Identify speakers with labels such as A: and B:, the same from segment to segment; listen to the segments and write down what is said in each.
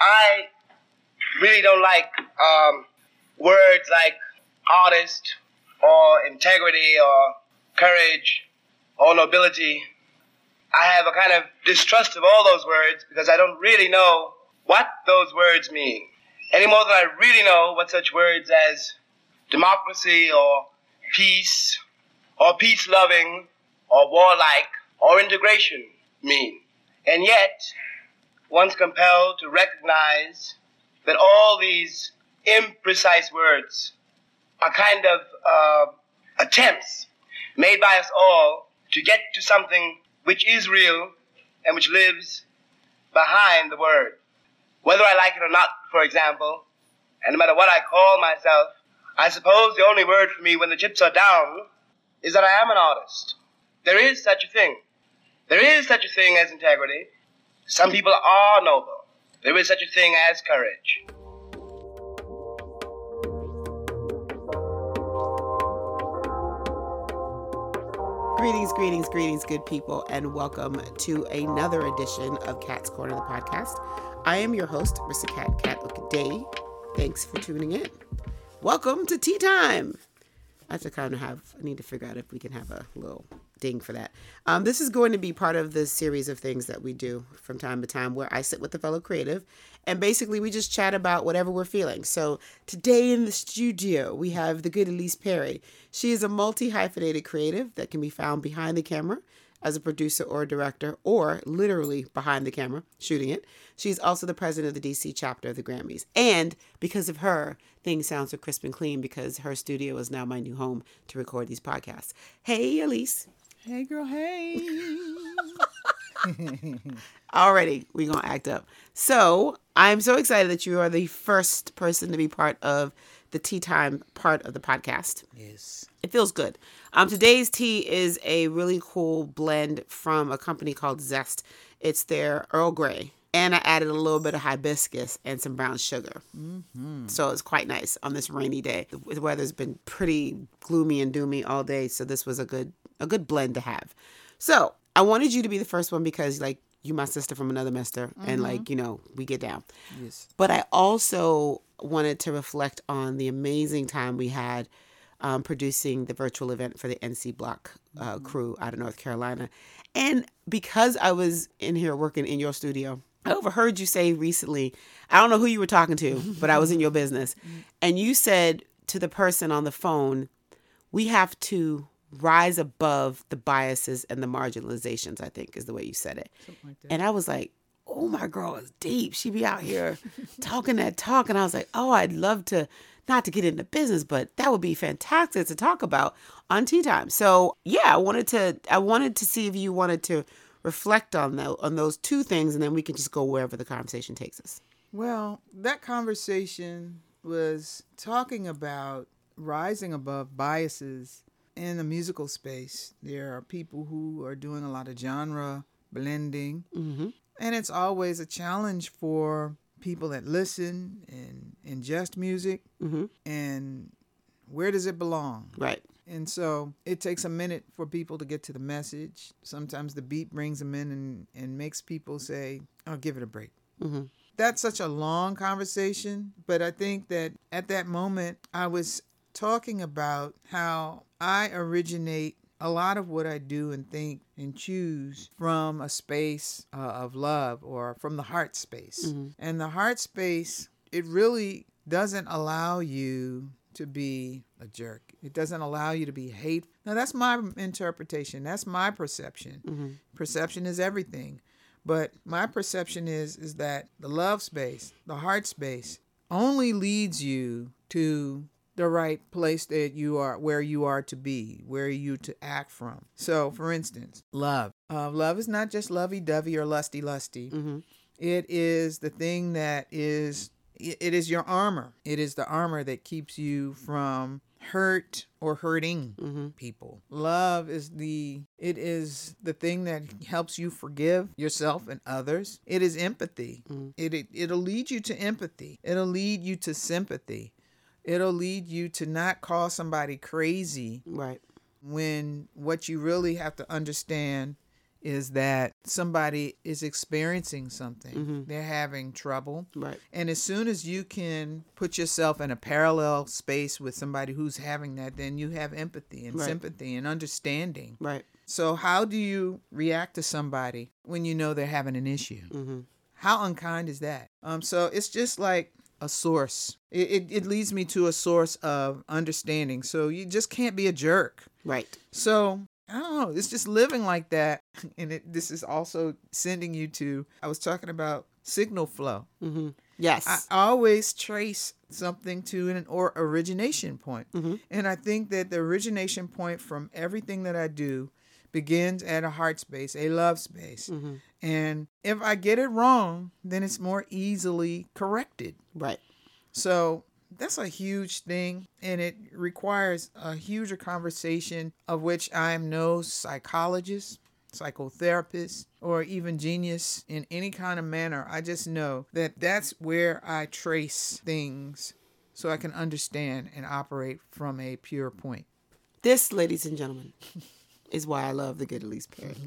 A: I really don't like um, words like artist or integrity or courage or nobility. I have a kind of distrust of all those words because I don't really know what those words mean any more than I really know what such words as democracy or peace or peace loving or warlike or integration mean. And yet, one's compelled to recognize that all these imprecise words are kind of uh, attempts made by us all to get to something which is real and which lives behind the word. Whether I like it or not, for example, and no matter what I call myself, I suppose the only word for me when the chips are down is that I am an artist. There is such a thing. There is such a thing as integrity. Some people are noble. There is such a thing as courage.
B: Greetings, greetings, greetings, good people, and welcome to another edition of Cat's Corner, the podcast. I am your host, Mr. Cat Cat Day. Thanks for tuning in. Welcome to tea time. I have to kind of have, I need to figure out if we can have a little ding for that. Um, this is going to be part of the series of things that we do from time to time where I sit with a fellow creative and basically we just chat about whatever we're feeling. So today in the studio, we have the good Elise Perry. She is a multi hyphenated creative that can be found behind the camera as a producer or a director, or literally behind the camera shooting it. She's also the president of the DC chapter of the Grammys. And because of her, things sound so crisp and clean because her studio is now my new home to record these podcasts. Hey, Elise.
C: Hey, girl. Hey.
B: Already, we're going to act up. So, I'm so excited that you are the first person to be part of the tea time part of the podcast.
C: Yes.
B: It feels good. Um, today's tea is a really cool blend from a company called Zest. It's their Earl Grey. And I added a little bit of hibiscus and some brown sugar. Mm-hmm. So it's quite nice on this rainy day. The weather's been pretty gloomy and doomy all day, so this was a good a good blend to have. So I wanted you to be the first one because like you my sister from another mister mm-hmm. and like you know we get down
C: yes
B: but i also wanted to reflect on the amazing time we had um, producing the virtual event for the NC Block uh, mm-hmm. crew out of North Carolina. And because I was in here working in your studio, I overheard you say recently, I don't know who you were talking to, but I was in your business. Mm-hmm. And you said to the person on the phone, we have to rise above the biases and the marginalizations, I think is the way you said it. Like and I was like, oh, my girl is deep. She be out here talking that talk. And I was like, oh, I'd love to not to get into business, but that would be fantastic to talk about on tea time. So yeah, I wanted to I wanted to see if you wanted to reflect on that on those two things, and then we can just go wherever the conversation takes us.
C: Well, that conversation was talking about rising above biases in the musical space. There are people who are doing a lot of genre blending, mm-hmm. and it's always a challenge for people that listen and ingest music mm-hmm. and where does it belong
B: right
C: and so it takes a minute for people to get to the message sometimes the beat brings them in and, and makes people say i'll oh, give it a break mm-hmm. that's such a long conversation but i think that at that moment i was talking about how i originate a lot of what I do and think and choose from a space uh, of love or from the heart space. Mm-hmm. And the heart space, it really doesn't allow you to be a jerk. It doesn't allow you to be hateful. Now, that's my interpretation. That's my perception. Mm-hmm. Perception is everything. But my perception is is that the love space, the heart space, only leads you to the right place that you are where you are to be where you to act from. So for instance love. Uh, love is not just lovey-dovey or lusty lusty mm-hmm. it is the thing that is it is your armor. It is the armor that keeps you from hurt or hurting mm-hmm. people. Love is the it is the thing that helps you forgive yourself and others. It is empathy. Mm-hmm. it, it it'll lead you to empathy. It'll lead you to sympathy it'll lead you to not call somebody crazy.
B: Right.
C: When what you really have to understand is that somebody is experiencing something. They're having trouble.
B: Right.
C: And as soon as you can put yourself in a parallel space with somebody who's having that, then you have empathy and
B: Right.
C: sympathy and understanding.
B: Right.
C: So, how do you react to somebody when you know they're having an issue?
B: Mm-hmm.
C: How unkind is that? Um, so it's just like a source. It, it, it leads me to a source of understanding. So you just can't be a jerk.
B: Right.
C: So I don't know. It's just living like that, and it, this is also sending you to. I was talking about signal flow.
B: Mm-hmm. Yes.
C: I always trace something to an or origination point. And I think that the origination point from everything that I do begins at a heart space, a love space. And if I get it wrong, then it's more easily corrected.
B: right.
C: So that's a huge thing, and it requires a huger conversation of which I'm no psychologist, psychotherapist, or even genius in any kind of manner. I just know that that's where I trace things so I can understand and operate from a pure point.
B: This, ladies and gentlemen, is why I love the Good Elise Perry.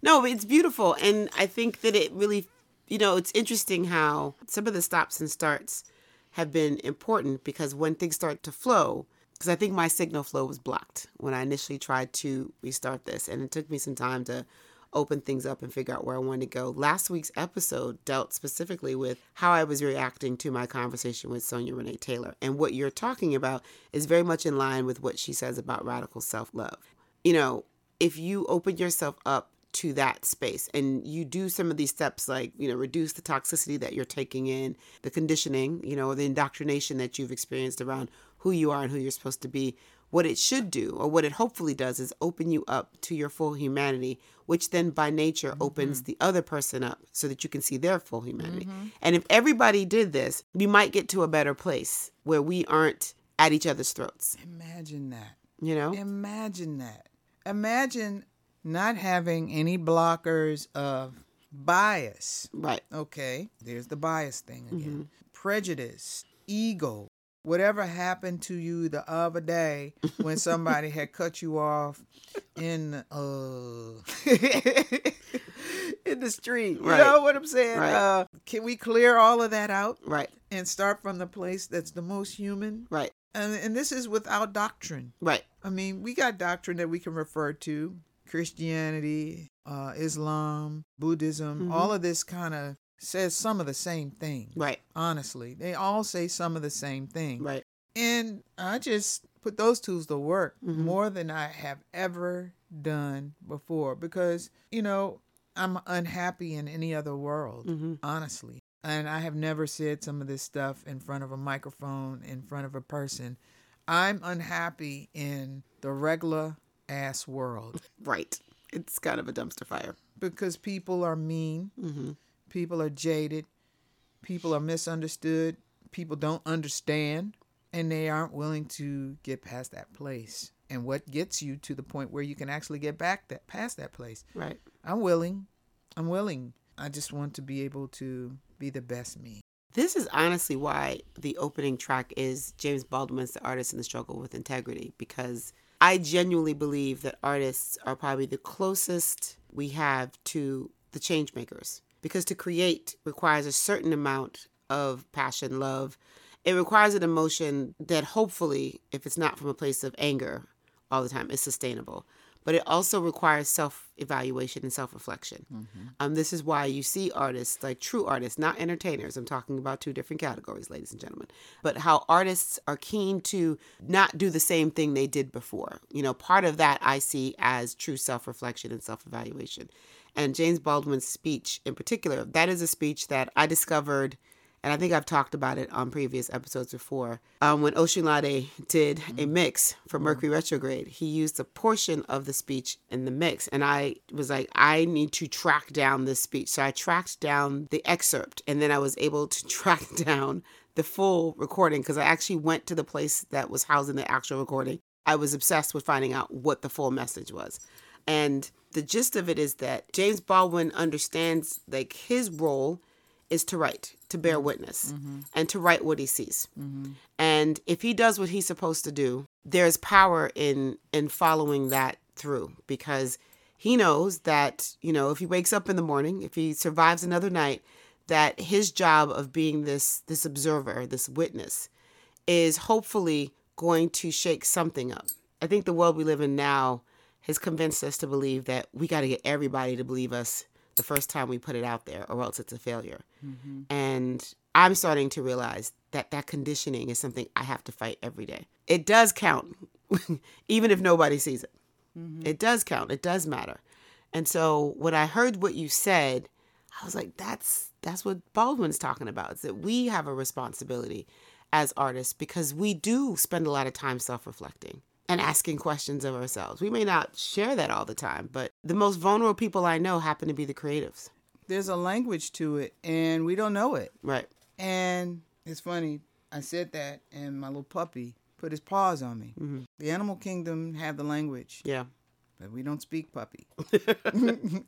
B: No, it's beautiful, and I think that it really, you know, it's interesting how some of the stops and starts have been important because when things start to flow, because I think my signal flow was blocked when I initially tried to restart this, and it took me some time to open things up and figure out where I wanted to go. Last week's episode dealt specifically with how I was reacting to my conversation with Sonya Renee Taylor. And what you're talking about is very much in line with what she says about radical self love. You know, if you open yourself up to that space and you do some of these steps like you know reduce the toxicity that you're taking in the conditioning you know the indoctrination that you've experienced around who you are and who you're supposed to be what it should do or what it hopefully does is open you up to your full humanity which then by nature mm-hmm. opens the other person up so that you can see their full humanity. Mm-hmm. And if everybody did this we might get to a better place where we aren't at each other's throats.
C: Imagine that.
B: you know?
C: Imagine that. Imagine not having any blockers of bias.
B: right
C: Okay, there's the bias thing again. Prejudice, ego, whatever happened to you the other day when somebody had cut you off in uh in the street. You
B: Right.
C: know what I'm saying?
B: Right.
C: Uh, can we clear all of that out
B: right
C: and start from the place that's the most human?
B: right
C: And, and this is without doctrine.
B: right
C: I mean, we got doctrine that we can refer to Christianity, uh, Islam, Buddhism, all of this kind of says some of the same thing.
B: right
C: Honestly, they all say some of the same thing.
B: right
C: And I just put those tools to work more than I have ever done before because, you know, I'm unhappy in any other world, mm-hmm. honestly. And I have never said some of this stuff in front of a microphone, in front of a person. I'm unhappy in the regular ass world
B: Right. It's kind of a dumpster fire.
C: because people are mean, mm-hmm. people are jaded, people are misunderstood, people don't understand, and they aren't willing to get past that place. And what gets you to the point where you can actually get back that past that place?
B: Right.
C: I'm willing. I'm willing. I just want to be able to be the best me.
B: This is honestly why the opening track is James Baldwin's The Artist in the Struggle with Integrity, because I genuinely believe that artists are probably the closest we have to the change makers. Because to create requires a certain amount of passion, love. It requires an emotion that hopefully, if it's not from a place of anger all the time, is sustainable. But it also requires self evaluation and self reflection. Um, this is why you see artists, like true artists, not entertainers. I'm talking about two different categories, ladies and gentlemen. But how artists are keen to not do the same thing they did before. You know, part of that I see as true self reflection and self evaluation. And James Baldwin's speech in particular, that is a speech that I discovered and I think I've talked about it on previous episodes before. Um, when Osunlade did a mix for Mercury Retrograde, he used a portion of the speech in the mix, and I was like, I need to track down this speech. So I tracked down the excerpt, and then I was able to track down the full recording because I actually went to the place that was housing the actual recording. I was obsessed with finding out what the full message was. And the gist of it is that James Baldwin understands like his role is to write, to bear mm-hmm. witness, mm-hmm. and to write what he sees. Mm-hmm. And if he does what he's supposed to do, there's power in in following that through because he knows that, you know, if he wakes up in the morning, if he survives another night, that his job of being this this observer, this witness, is hopefully going to shake something up. I think the world we live in now has convinced us to believe that we got to get everybody to believe us the first time we put it out there, or else it's a failure. Mm-hmm. And I'm starting to realize that that conditioning is something I have to fight every day. It does count, even if nobody sees it. Mm-hmm. It does count. It does matter. And so when I heard what you said, I was like, that's that's what Baldwin's talking about. Is that we have a responsibility as artists because we do spend a lot of time self-reflecting and asking questions of ourselves. We may not share that all the time, but the most vulnerable people I know happen to be the creatives.
C: There's a language to it and we don't know it.
B: Right.
C: And it's funny, I said that and my little puppy put his paws on me. Mm-hmm. The animal kingdom have the language.
B: Yeah.
C: But we don't speak puppy.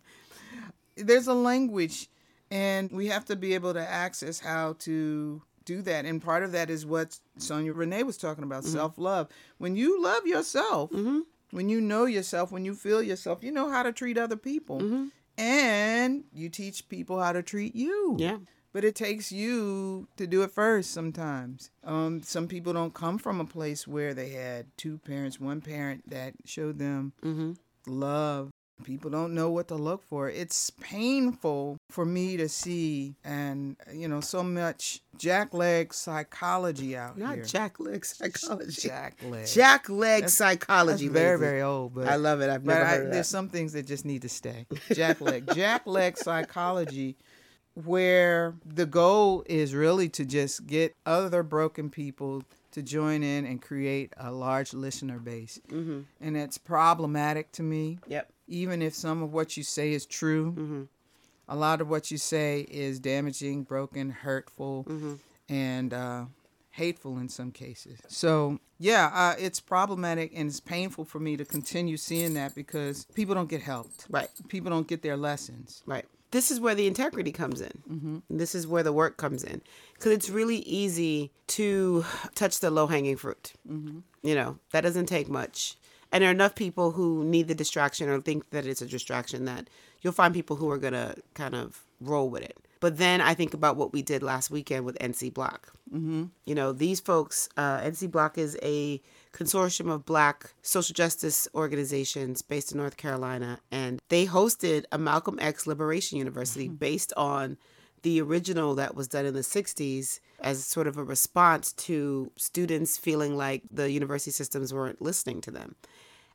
C: There's a language and we have to be able to access how to do that. And part of that is what Sonya Renee was talking about mm-hmm. self love. When you love yourself, mm-hmm. when you know yourself, when you feel yourself, you know how to treat other people. Mm-hmm. And you teach people how to treat you.
B: Yeah.
C: But it takes you to do it first sometimes. Um, some people don't come from a place where they had two parents, one parent that showed them mm-hmm. love People don't know what to look for. It's painful for me to see, and you know, so much jackleg psychology out
B: Not
C: here.
B: Not jackleg psychology.
C: Jackleg.
B: Jackleg that's, psychology.
C: That's very, very old. But
B: I love it. I've never heard I,
C: There's some things that just need to stay. Jackleg. jackleg psychology where the goal is really to just get other broken people to join in and create a large listener base. Mm-hmm. And it's problematic to me.
B: Yep.
C: Even if some of what you say is true, mm-hmm. a lot of what you say is damaging, broken, hurtful, mm-hmm. and uh, hateful in some cases. So, yeah, uh, it's problematic and it's painful for me to continue seeing that because people don't get helped.
B: Right.
C: People don't get their lessons.
B: Right this is where the integrity comes in. Mm-hmm. This is where the work comes in. Because it's really easy to touch the low hanging fruit. Mm-hmm. You know, that doesn't take much. And there are enough people who need the distraction or think that it's a distraction that you'll find people who are going to kind of roll with it. But then I think about what we did last weekend with NC Block. Mm-hmm. You know, these folks, uh, NC Block is a consortium of black social justice organizations based in North Carolina. And they hosted a Malcolm X Liberation University mm-hmm. based on the original that was done in the 60s as sort of a response to students feeling like the university systems weren't listening to them.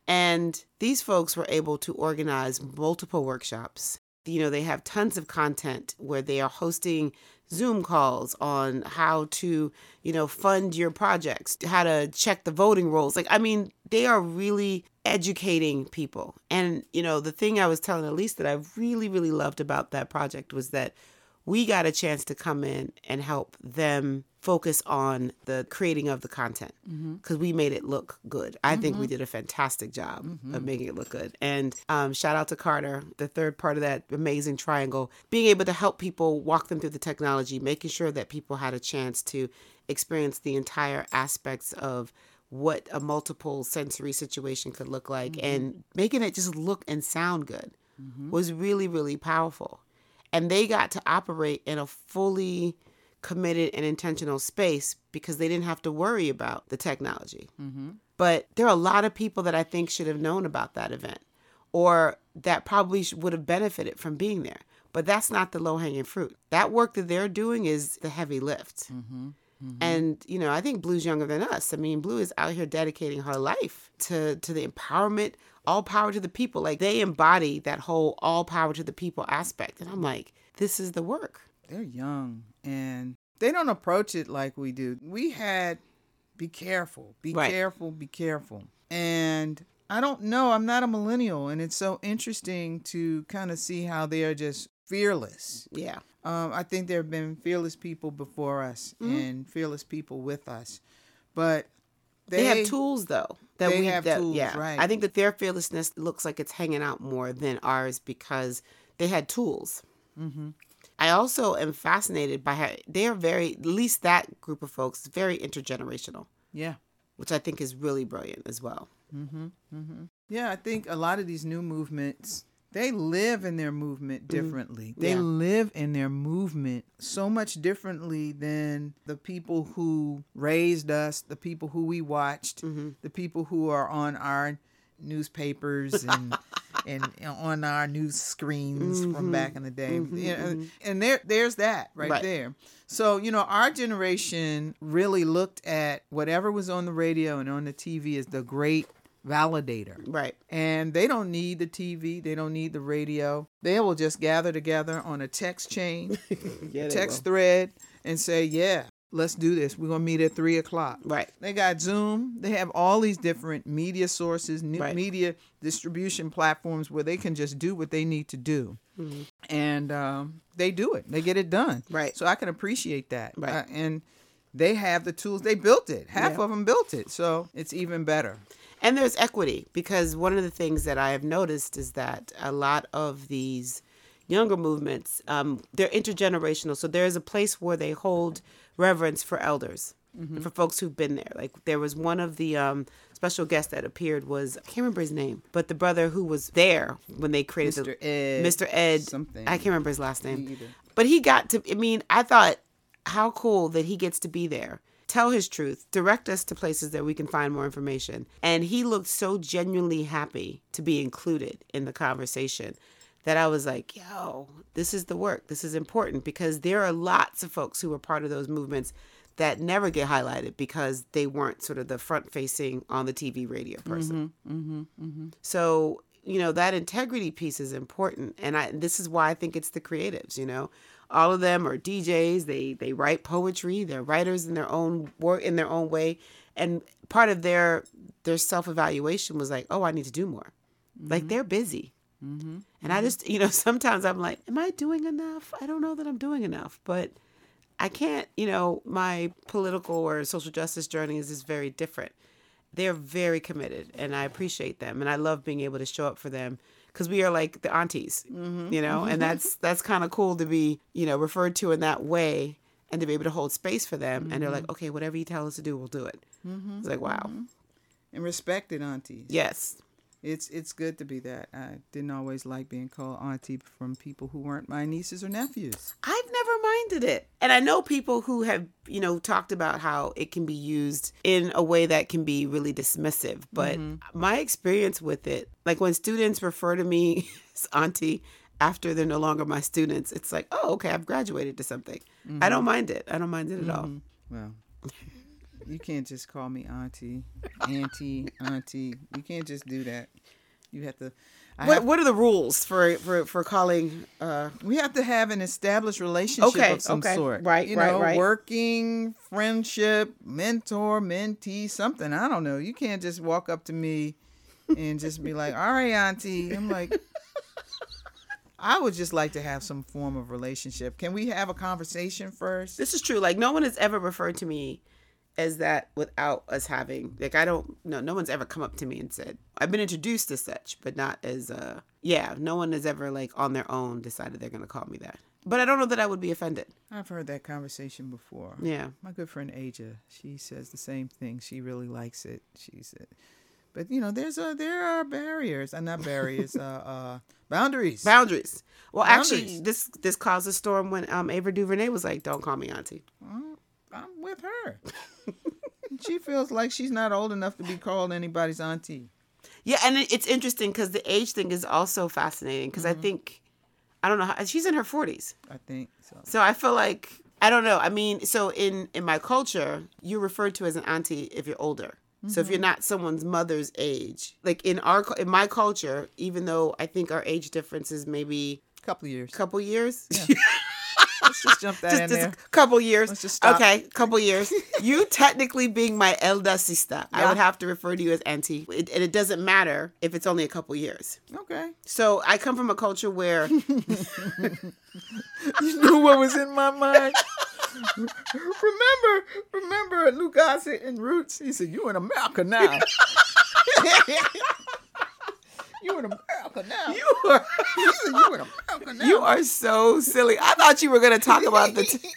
B: And these folks were able to organize multiple workshops. You know, they have tons of content where they are hosting Zoom calls on how to, you know, fund your projects, how to check the voting rolls. Like, I mean, they are really educating people. And, you know, the thing I was telling Elise that I really, really loved about that project was that we got a chance to come in and help them focus on the creating of the content because mm-hmm. we made it look good. I mm-hmm. think we mm-hmm. did a fantastic job mm-hmm. of making it look good. And um, shout out to Carter, the third part of that amazing triangle, being able to help people walk them through the technology, making sure that people had a chance to experience the entire aspects of what a multiple sensory situation could look like mm-hmm. and making it just look and sound good mm-hmm. was really, really powerful. And they got to operate in a fully committed and intentional space because they didn't have to worry about the technology. Mm-hmm. But there are a lot of people that I think should have known about that event or that probably would have benefited from being there. But that's not the low hanging fruit. That work that they're doing is the heavy lift. Mm-hmm. Mm-hmm. And you know, I think Blue's younger than us. I mean, Blue is out here dedicating her life to to the empowerment, all power to the people. Like they embody that whole all power to the people aspect. And I'm like, this is the work.
C: They're young and they don't approach it like we do. We had be careful, be right. careful, be careful. And I don't know, I'm not a millennial and it's so interesting to kind of see how they are just fearless.
B: Yeah.
C: Um, I think there have been fearless people before us mm-hmm. and fearless people with us, but
B: they, they have tools though.
C: That they we have that, tools,
B: yeah.
C: right?
B: I think that their fearlessness looks like it's hanging out more than ours because they had tools. Mm-hmm. I also am fascinated by how they are very, at least that group of folks, very intergenerational.
C: Yeah.
B: Which I think is really brilliant as well.
C: Mm-hmm. Mm-hmm. Yeah, I think a lot of these new movements they live in their movement differently. They yeah. live in their movement so much differently than the people who raised us, the people who we watched, mm-hmm. the people who are on our newspapers and and on our news screens mm-hmm. from back in the day. Mm-hmm, you know, mm-hmm. and there there's that right, right, there. So, you know, our generation really looked at whatever was on the radio and on the TV as the great validator.
B: Right.
C: And they don't need the TV, they don't need the radio. They will just gather together on a text chain, yeah, text thread, and say, yeah, let's do this. We're gonna meet at three o'clock.
B: Right.
C: They got Zoom. They have all these different media sources, right. media distribution platforms where they can just do what they need to do, mm-hmm. and um, they do it. They get it done.
B: Right.
C: So I can appreciate that. Right. Uh, and they have the tools. They built it. Half yeah. of them built it. So it's even better.
B: And there's equity because one of the things that I have noticed is that a lot of these younger movements, um, they're intergenerational. So there's a place where they hold reverence for elders, mm-hmm. for folks who've been there. Like there was one of the um, special guests that appeared was I can't remember his name, but the brother who was there when they created
C: Mr.
B: the
C: Ed,
B: Mr. Ed something. I can't remember his last name, but he got to. I mean, I thought how cool that he gets to be there tell his truth, direct us to places that we can find more information. And he looked so genuinely happy to be included in the conversation that I was like, yo, this is the work. This is important because there are lots of folks who were part of those movements that never get highlighted because they weren't sort of the front facing on the TV radio person. Mm-hmm, mm-hmm, mm-hmm. So, you know, that integrity piece is important. And I, this is why I think it's the creatives, you know. All of them are DJs. They they write poetry. They're writers in their own work in their own way. And part of their their self evaluation was like, oh, I need to do more. Like they're busy Mm-hmm. And I mm-hmm. just, you know, sometimes I'm like, am I doing enough? I don't know that I'm doing enough, but I can't, you know, my political or social justice journey is just very different. They're very committed and I appreciate them and I love being able to show up for them because we are like the aunties, mm-hmm. you know, and mm-hmm. that's that's kind of cool to be, you know, referred to in that way and to be able to hold space for them. Mm-hmm. And they're like, mm-hmm. okay, whatever you tell us to do, we'll do it. It's like, wow.
C: And respected aunties.
B: Yes
C: it's it's good to be that. I didn't always like being called auntie from people who weren't my nieces or nephews.
B: I've never minded it. And I know people who have, you know, talked about how it can be used in a way that can be really dismissive. But mm-hmm. my experience with it, like when students refer to me as auntie after they're no longer my students, it's like, oh, okay, I've graduated to something. Mm-hmm. I don't mind it. I don't mind it at all.
C: Mm-hmm. Well, you can't just call me auntie, auntie, auntie. You can't just do that. You have to.
B: what have, What are the rules for for for calling? Uh,
C: we have to have an established relationship okay, of some
B: okay.
C: sort.
B: Right,
C: you
B: right,
C: know,
B: right.
C: Working friendship, mentor, mentee, something. I don't know. You can't just walk up to me and just be like, "All right, auntie." I'm like. I would just like to have some form of relationship. Can we have a conversation first?
B: This is true. Like no one has ever referred to me as that without us having like I don't no no one's ever come up to me and said I've been introduced as such, but not as uh yeah, no one has ever like on their own decided they're gonna call me that. But I don't know that I would be offended.
C: I've heard that conversation before.
B: Yeah.
C: My good friend Aja, she says the same thing. She really likes it. She said but you know, there's a there are barriers, and uh, not barriers, uh, uh, boundaries.
B: Boundaries. Well, boundaries. actually, this this caused a storm when um Ava DuVernay was like, "Don't call me auntie."
C: Well, I'm with her. she feels like she's not old enough to be called anybody's auntie.
B: Yeah, and it's interesting because the age thing is also fascinating because mm-hmm. I think I don't know how, she's in her forties.
C: I think so.
B: So I feel like I don't know. I mean, so in in my culture, you're referred to as an auntie if you're older. Mm-hmm. So if you're mm-hmm. not someone's mother's age, like in our in my culture, even though I think our age difference is maybe
C: a couple years,
B: couple years. Yeah.
C: Let's just jump that
B: just,
C: in
B: just
C: there.
B: A couple years.
C: Let's just stop.
B: Okay, couple years. you technically being my elder sister, yeah. I would have to refer to you as auntie, it, and it doesn't matter if it's only a couple years.
C: Okay.
B: So I come from a culture where
C: you knew what was in my mind. remember, remember Lou Gossett in Roots? He said, "You in America now." You were in America now. You are. you, you in America now.
B: You are so silly. I thought you were going to talk about the. T-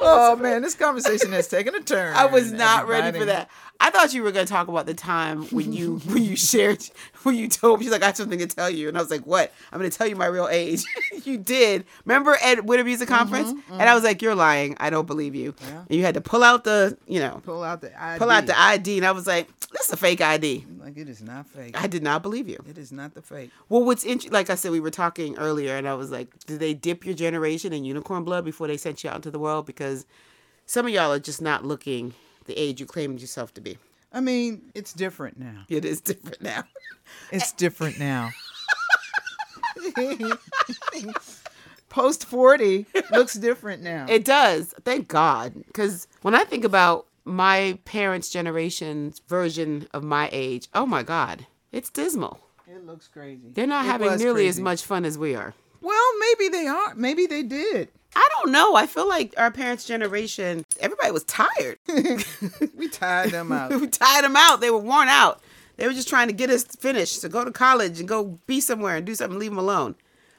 C: oh man, this conversation has taken a turn.
B: I was not everybody. ready for that. I thought you were going to talk about the time when you when you shared when you told me she's like I have something to tell you, and I was like, what? I'm going to tell you my real age. you did. Remember at Winter Music mm-hmm, Conference, mm-hmm. and I was like, you're lying. I don't believe you.
C: Yeah.
B: And you had to pull out the you know
C: Pull out the ID.
B: pull out the ID, and I was like, this is a fake ID.
C: Like it is not fake.
B: I did not believe you.
C: It is not the fake.
B: Well, what's interesting, like I said, we were talking earlier, and I was like, did they dip your generation in unicorn blood before they sent you out into the world? Because some of y'all are just not looking the age you claimed yourself to be.
C: I mean, it's different now.
B: It is different now.
C: It's different now. Post 40 looks different now.
B: It does. Thank God. Because when I think about my parents' generation's version of my age, oh my God, it's dismal.
C: It looks crazy.
B: They're not
C: It
B: having nearly as much fun as we are.
C: Well, maybe they are. Maybe they did.
B: I don't know. I feel like our parents' generation, everybody was tired.
C: We tired them out.
B: we tired them out. They were worn out. They were just trying to get us finished to go to college and go be somewhere and do something, leave them alone.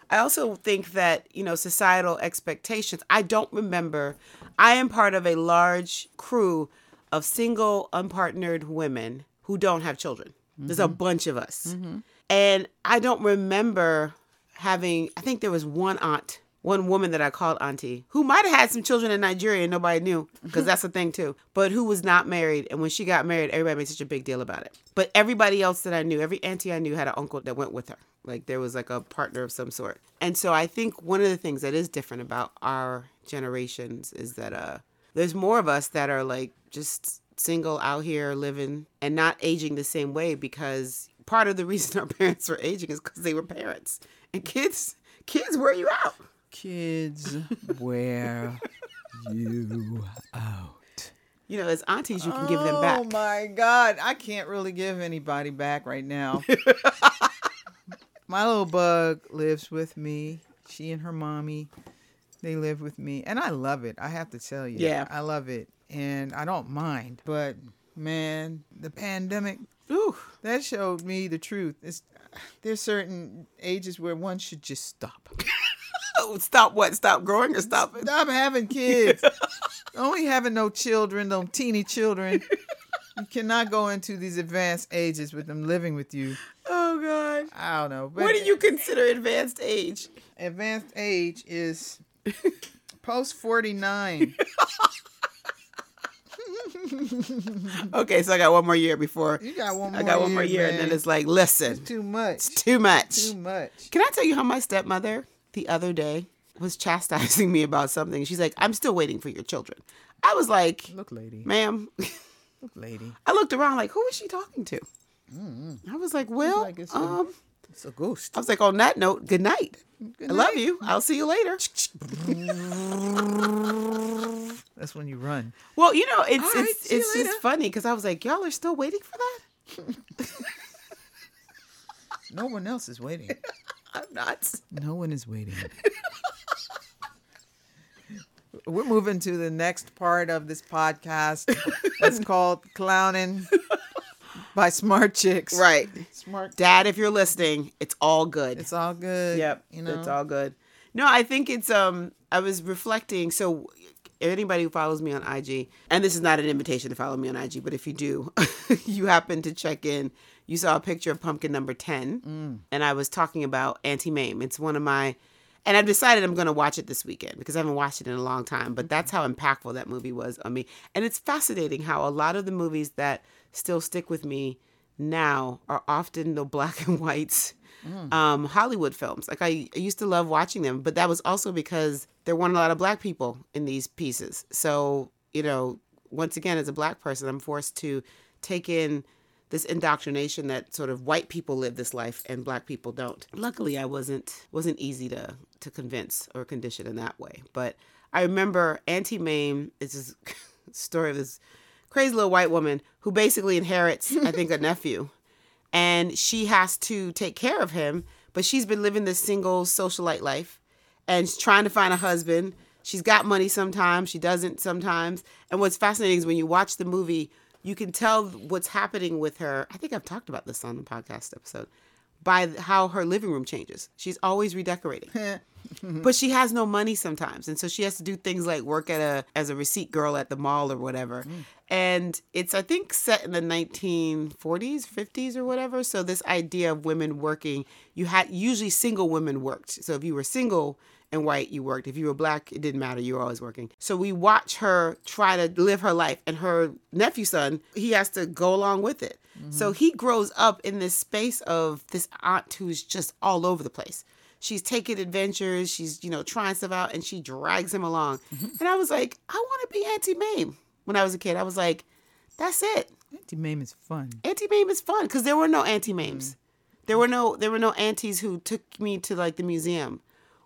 B: I also think that, you know, societal expectations, I don't remember. I am part of a large crew of single, unpartnered women who don't have children. There's a mm-hmm. bunch of us. Mm-hmm. And I don't remember having, I think there was one aunt, one woman that I called auntie, who might have had some children in Nigeria and nobody knew, because that's a thing too, but who was not married. And when she got married, everybody made such a big deal about it. But everybody else that I knew, every auntie I knew had an uncle that went with her. Like there was like a partner of some sort. And so I think one of the things that is different about our generations is that uh there's more of us that are like just single out here living and not aging the same way because part of the reason our parents were aging is because they were parents. And kids kids wear you out.
C: Kids wear you out.
B: You know, as aunties you can give them back.
C: Oh my God. I can't really give anybody back right now. my little bug lives with me. She and her mommy, they live with me. And I love it. I have to tell you.
B: Yeah.
C: I love it. And I don't mind. But man, the pandemic,
B: Ooh.
C: that showed me the truth. It's there's certain ages where one should just stop.
B: Stop what? Stop growing or stop it?
C: Stop having kids. Only having no children, no teeny children. You cannot go into these advanced ages with them living with you.
B: Oh god.
C: I don't know. But
B: What do you consider advanced age?
C: advanced age is post 49.
B: Okay, so I got one more year before
C: You got one more
B: I got one more year, and then it's like, listen,
C: It's too much.
B: it's too much.
C: Too much.
B: Can I tell you how my stepmother the other day was chastising me about something? She's like, I'm still waiting for your children. I was like,
C: Look, lady.
B: ma'am,
C: Look, lady.
B: I looked around like, who is she talking to? I was like, well,
C: like it's a-
B: um,
C: It's a ghost.
B: I was like, on that note, good night. I love you. I'll see you later.
C: That's when you run.
B: Well, you know, it's
C: All right,
B: it's it's just funny because I was like, y'all are still waiting for that.
C: No one else is waiting.
B: I'm not.
C: No one is waiting. We're moving to the next part of this podcast. It's called Clowning by Smart Chicks.
B: Right,
C: Smart.
B: Dad, if you're listening, it's all good.
C: It's all good.
B: Yep,
C: You know.
B: it's all good. No, I think it's um. I was reflecting. So, anybody who follows me on IG, and this is not an invitation to follow me on IG, but if you do, you happen to check in. You saw a picture of pumpkin number ten, and I was talking about Auntie Mame. It's one of my, and I've decided I'm going to watch it this weekend because I haven't watched it in a long time. But that's how impactful that movie was on me, and it's fascinating how a lot of the movies that still stick with me now are often the black and whites um, Hollywood films. Like I, I used to love watching them, but that was also because there weren't a lot of black people in these pieces. So you know, once again, as a black person, I'm forced to take in this indoctrination that sort of white people live this life and black people don't. Luckily, I wasn't wasn't easy to to convince or condition in that way. But I remember Auntie Mame is this story of this crazy little white woman who basically inherits, I think, a nephew and she has to take care of him. But she's been living this single socialite life and she's trying to find a husband. She's got money sometimes, she doesn't sometimes. And what's fascinating is when you watch the movie, you can tell what's happening with her. I think I've talked about this on the podcast episode. By how her living room changes. She's always redecorating. but she has no money sometimes and so she has to do things like work at a as a receipt girl at the mall or whatever. Mm. And it's i think set in the 1940s 50s or whatever. So this idea of women working you had usually single women worked. So if you were single and white you worked. If you were black it didn't matter. You were always working. So we watch her try to live her life and her nephew son he has to go along with it so he grows up in this space of this aunt who's just all over the place. She's taking adventures she's you know trying stuff out and she drags him along. Mm-hmm. And i was like i want to be auntie mame when i was a kid. I was like that's it.
C: Auntie Mame is fun.
B: auntie mame is fun because there were no auntie mames. Mm. There were no there were no aunties who took me to like the museum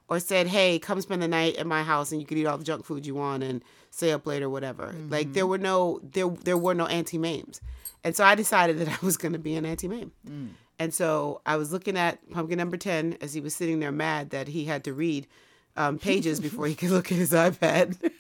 B: or said hey come spend the night at my house and you can eat all the junk food you want and stay up late or whatever like there mm-hmm. were no there there were no auntie mames, and so i decided that i was going to be an auntie mame. and so I was looking at pumpkin number 10 as he was sitting there mad that he had to read um, pages before he could look at his iPad.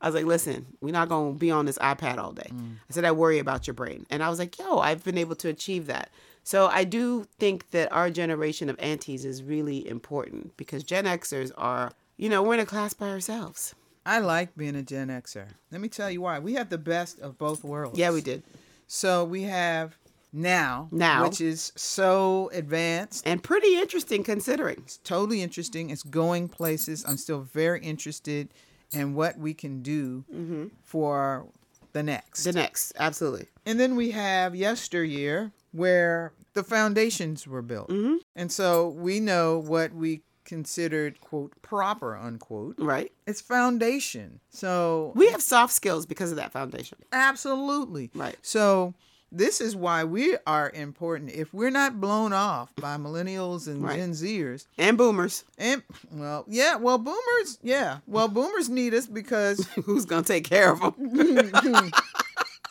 B: I was like, listen, we're not going to be on this iPad all day. Mm. I said, I worry about your brain. And I was like, yo, I've been able to achieve that. So I do think that our generation of aunties is really important because Gen Xers are, you know, we're in a class by ourselves.
C: I like being a Gen Xer. Let me tell you why. We have the best of both worlds.
B: Yeah, we did.
C: So we have now,
B: Now.
C: which is so advanced.
B: And pretty interesting considering.
C: It's totally interesting. It's going places. I'm still very interested in what we can do mm-hmm. for the next.
B: The next, absolutely.
C: And then we have yesteryear, where the foundations were built. Mm-hmm. And so we know what we considered, quote, proper, unquote.
B: Right.
C: It's foundation. So
B: We have soft skills because of that foundation.
C: Absolutely.
B: Right.
C: So this is why we are important. If we're not blown off by millennials and
B: Right.
C: Gen Zers,
B: And boomers.
C: and well, yeah, well, boomers, yeah, well, boomers need us because
B: Who's going to take care of them?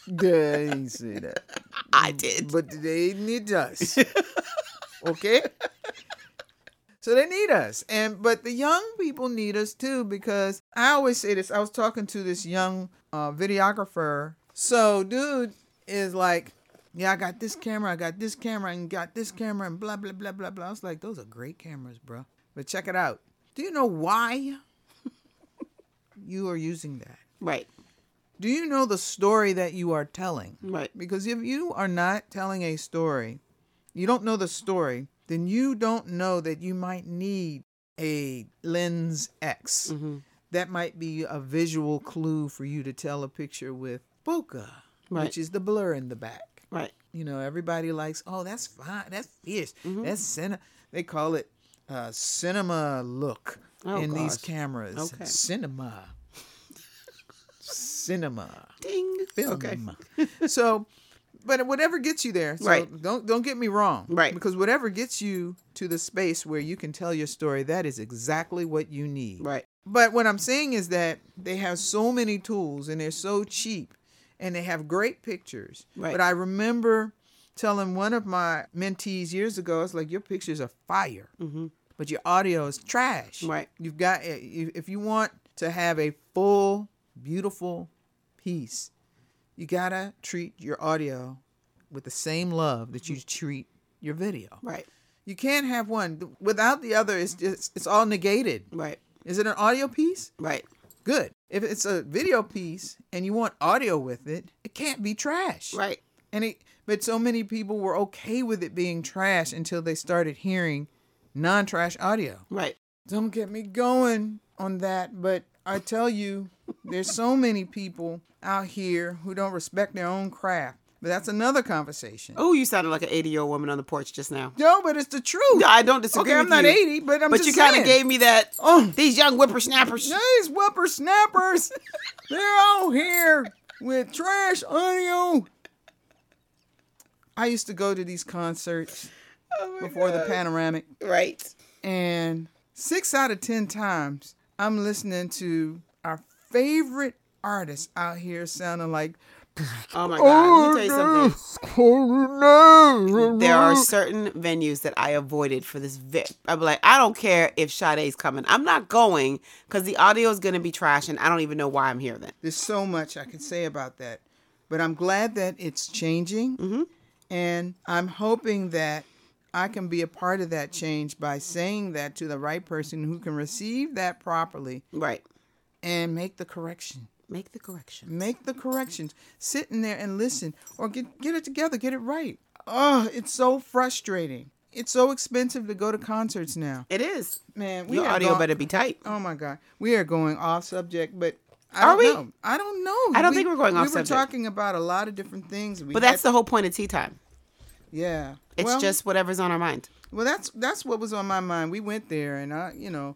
C: they ain't say that,
B: I did.
C: but they need us. Okay. So they need us. And but the young people need us too because I always say this. I was talking to this young uh, videographer. So dude is like, yeah, I got this camera, I got this camera, and got this camera, and blah blah blah blah blah. I was like, those are great cameras, bro. But check it out. Do you know why you are using that?
B: Right.
C: Do you know the story that you are telling?
B: Right.
C: Because if you are not telling a story, you don't know the story, then you don't know that you might need a lens X.
B: Mm-hmm.
C: That might be a visual clue for you to tell a picture with bokeh,
B: Right.
C: which is the blur in the back.
B: Right.
C: You know, everybody likes, oh, that's fine, that's fierce,
B: Mm-hmm.
C: that's cinema. They call it uh, cinema look
B: Oh,
C: in these cameras.
B: Okay.
C: Cinema. Cinema
B: Ding. Okay.
C: film. so, but whatever gets you there, so
B: Right.
C: Don't don't get me wrong,
B: Right.
C: Because whatever gets you to the space where you can tell your story, that is exactly what you need,
B: Right.
C: But what I'm saying is that they have so many tools and they're so cheap, and they have great pictures.
B: Right.
C: But I remember telling one of my mentees years ago, I was like, "Your pictures are fire, but your audio is trash."
B: Mm-hmm. Right.
C: You've got if you want to have a full, beautiful piece, you gotta treat your audio with the same love that you treat your video.
B: Right.
C: You can't have one without the other. It's just it's all negated.
B: Right.
C: Is it an audio piece?
B: Right.
C: Good. If it's a video piece and you want audio with it, it can't be trash.
B: Right.
C: And it, but so many people were okay with it being trash until they started hearing non-trash audio.
B: Right.
C: Don't get me going on that, but I tell you, there's so many people out here who don't respect their own craft. But that's another conversation.
B: Oh, you sounded like an 80 year old woman on the porch just now.
C: No, but it's the truth.
B: No, I don't disagree.
C: Okay, I'm not
B: you,
C: 80, but I'm
B: But
C: just
B: you kind of gave me that.
C: Oh.
B: these young whippersnappers.
C: These whippersnappers, they're out here with trash audio. I used to go to these concerts
B: Oh
C: before the panoramic,
B: Right.
C: and six out of ten times I'm listening to our favorite artists out here sounding like.
B: Oh my God. Let me tell you something. There are certain venues that I avoided for this. Vi- I'm like, I don't care if Sade's coming. I'm not going because the audio is going to be trash and I don't even know why I'm here then.
C: There's so much I can say about that, but I'm glad that it's changing,
B: Mm-hmm.
C: and I'm hoping that I can be a part of that change by saying that to the right person who can receive that properly
B: Right.
C: and make the correction.
B: Make the correction.
C: Make the corrections. Sit in there and listen or get get it together, get it right. Oh, it's so frustrating. It's so expensive to go to concerts now.
B: It is.
C: Man, we
B: Your audio
C: going-
B: better be tight.
C: Oh my god. We are going off subject, but I
B: Are
C: don't
B: we?
C: know. I don't know.
B: I don't
C: We-
B: think we're going off
C: We were
B: subject.
C: talking about a lot of different things. We
B: But
C: had-
B: that's the whole point of tea time.
C: Yeah.
B: It's
C: Well,
B: just whatever's on our mind.
C: Well, that's that's what was on my mind. We went there, and I, you know,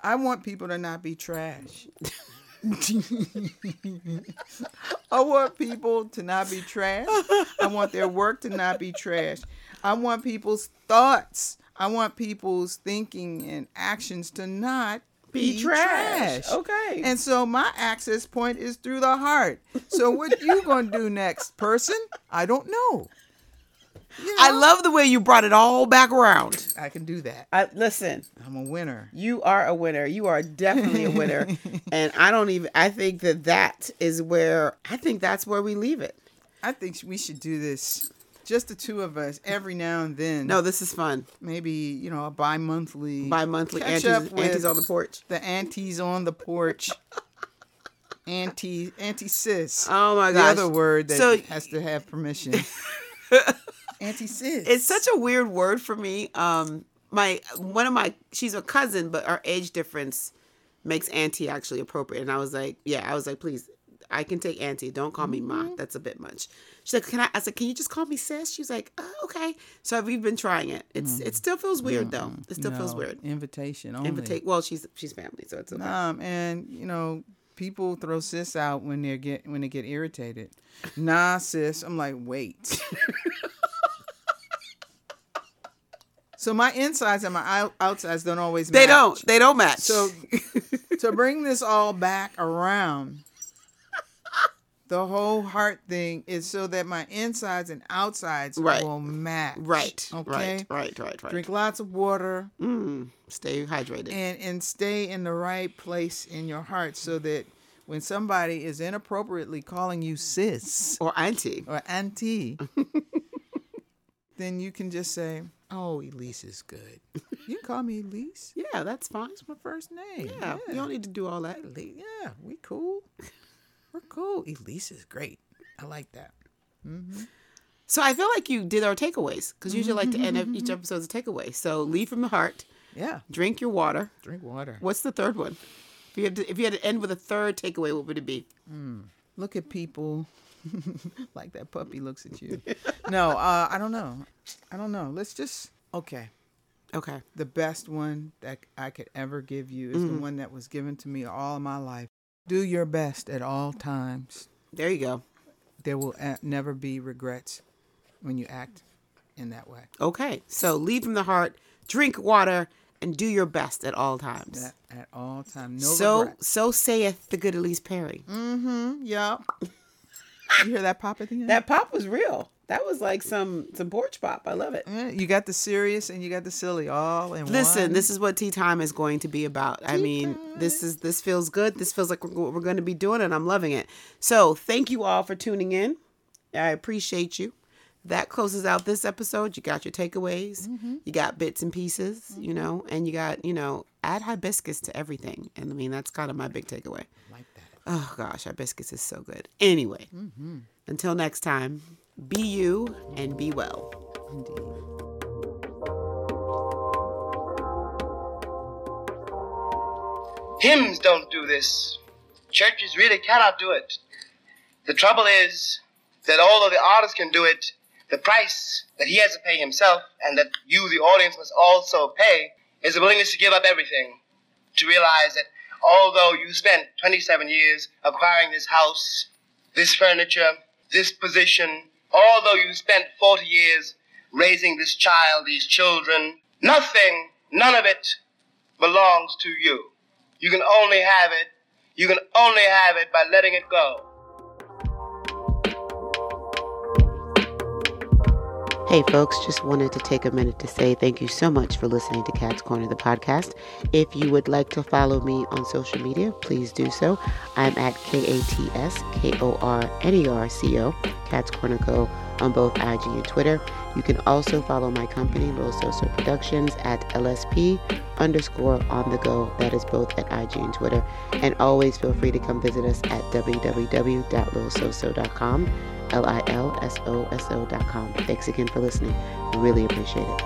C: I want people to not be trash. I want people to not be trash. I want their work to not be trash. I want people's thoughts. I want people's thinking and actions to not be, trash.
B: Okay.
C: And so my access point is through the heart. So what you gonna do next, person? I don't know. You
B: I love the way you brought it all back around.
C: I can do that.
B: I listen.
C: I'm a winner.
B: You are a winner. You are definitely a winner. and I don't even I think that that is where I think that's where we leave it.
C: I think we should do this, just the two of us, every now and then.
B: No, this is fun.
C: maybe you know a bi-monthly,
B: Bi-monthly
C: Catch
B: aunties,
C: up with
B: aunties on the porch.
C: the aunties on the porch, auntie auntie sis.
B: Oh my
C: the other word that
B: So-
C: has to have permission. auntie sis.
B: It's such a weird word for me. Um, my one of my she's a cousin, but our age difference makes auntie actually appropriate. And I was like, yeah, I was like, please, I can take auntie. Don't call me ma. That's a bit much. She's like, can I? I said, can you just call me sis? She's like, oh, okay. So we've been trying it. It's it still feels weird though. It still feels weird.
C: Invitation only.
B: Invitate. Well, she's she's family, so it's okay.
C: Um, and you know, people throw sis out when they get when they get irritated. Nah, sis. I'm like, wait. so my insides and my outsides don't always. Match.
B: They don't. They don't match.
C: So to bring this all back around, the whole heart thing is so that my insides and outsides
B: Right.
C: will match.
B: right,
C: Okay.
B: right, right, right, right.
C: Drink lots of water
B: Mm, stay hydrated.
C: and and stay in the right place in your heart so that when somebody is inappropriately calling you sis
B: or auntie.
C: or auntie, then you can just say, "Oh, Elise is good. You can call me Elise.
B: Yeah, that's fine.
C: It's my first name.
B: Yeah, you don't need to do all that.
C: Elise. Yeah, we cool. We're cool. Elise is great. I like that.
B: So I feel like you did our takeaways because usually like to end
C: Mm-hmm.
B: of each episode is a takeaway. So lead from the heart,
C: Yeah.
B: drink your water.
C: Drink water.
B: What's the third one? If you had to, if you had to end with a third takeaway, what would it be?
C: Look at people like that puppy looks at you. No, uh, I don't know. I don't know. Let's just okay.
B: Okay.
C: the best one that I could ever give you is the one that was given to me all my life. Do your best at all times.
B: There you go.
C: There will a- never be regrets when you act in that way.
B: Okay. So lead from the heart, drink water, and do your best at all times.
C: At, at all times. No
B: so
C: regrets.
B: so saith the good Elise Perry.
C: Mm-hmm. Yep. you hear that pop at the end?
B: That pop was real. That was like some some porch pop. I love it.
C: Yeah, you got the serious and you got the silly all in
B: Listen,
C: one.
B: this is what tea time is going to be about. I mean, this is this feels good. This feels like we're, what we're going to be doing, and I'm loving it. So, thank you all for tuning in. I appreciate you. That closes out this episode. You got your takeaways. Mm-hmm. You got bits and pieces, you mm-hmm. know, and you got you know add hibiscus to everything. And I mean, that's kind of my big takeaway.
C: like that.
B: Oh gosh, hibiscus is so good. Anyway, mm-hmm. until next time, be you and be well.
C: Indeed.
A: Hymns don't do this. Churches really cannot do it. The trouble is that although the artist can do it, the price that he has to pay himself and that you, the audience, must also pay is the willingness to give up everything. To realize that although you spent 27 years acquiring this house, this furniture, this position, although you spent 40 years raising this child, these children, nothing, none of it belongs to you. You can only have it, you can only have it by letting it go.
B: Hey, folks, just wanted to take a minute to say thank you so much for listening to Kat's Korner, the podcast. If you would like to follow me on social media, please do so. I'm at K A T S K O R N E R C O, Kat's Korner Co. on both IG and Twitter. You can also follow my company, Lil Soso Productions, at LSP underscore on the go. That is both at IG and Twitter. And always feel free to come visit us at www.lilsoso.com, L I L S O S O dot com. Thanks again for listening. Really appreciate it.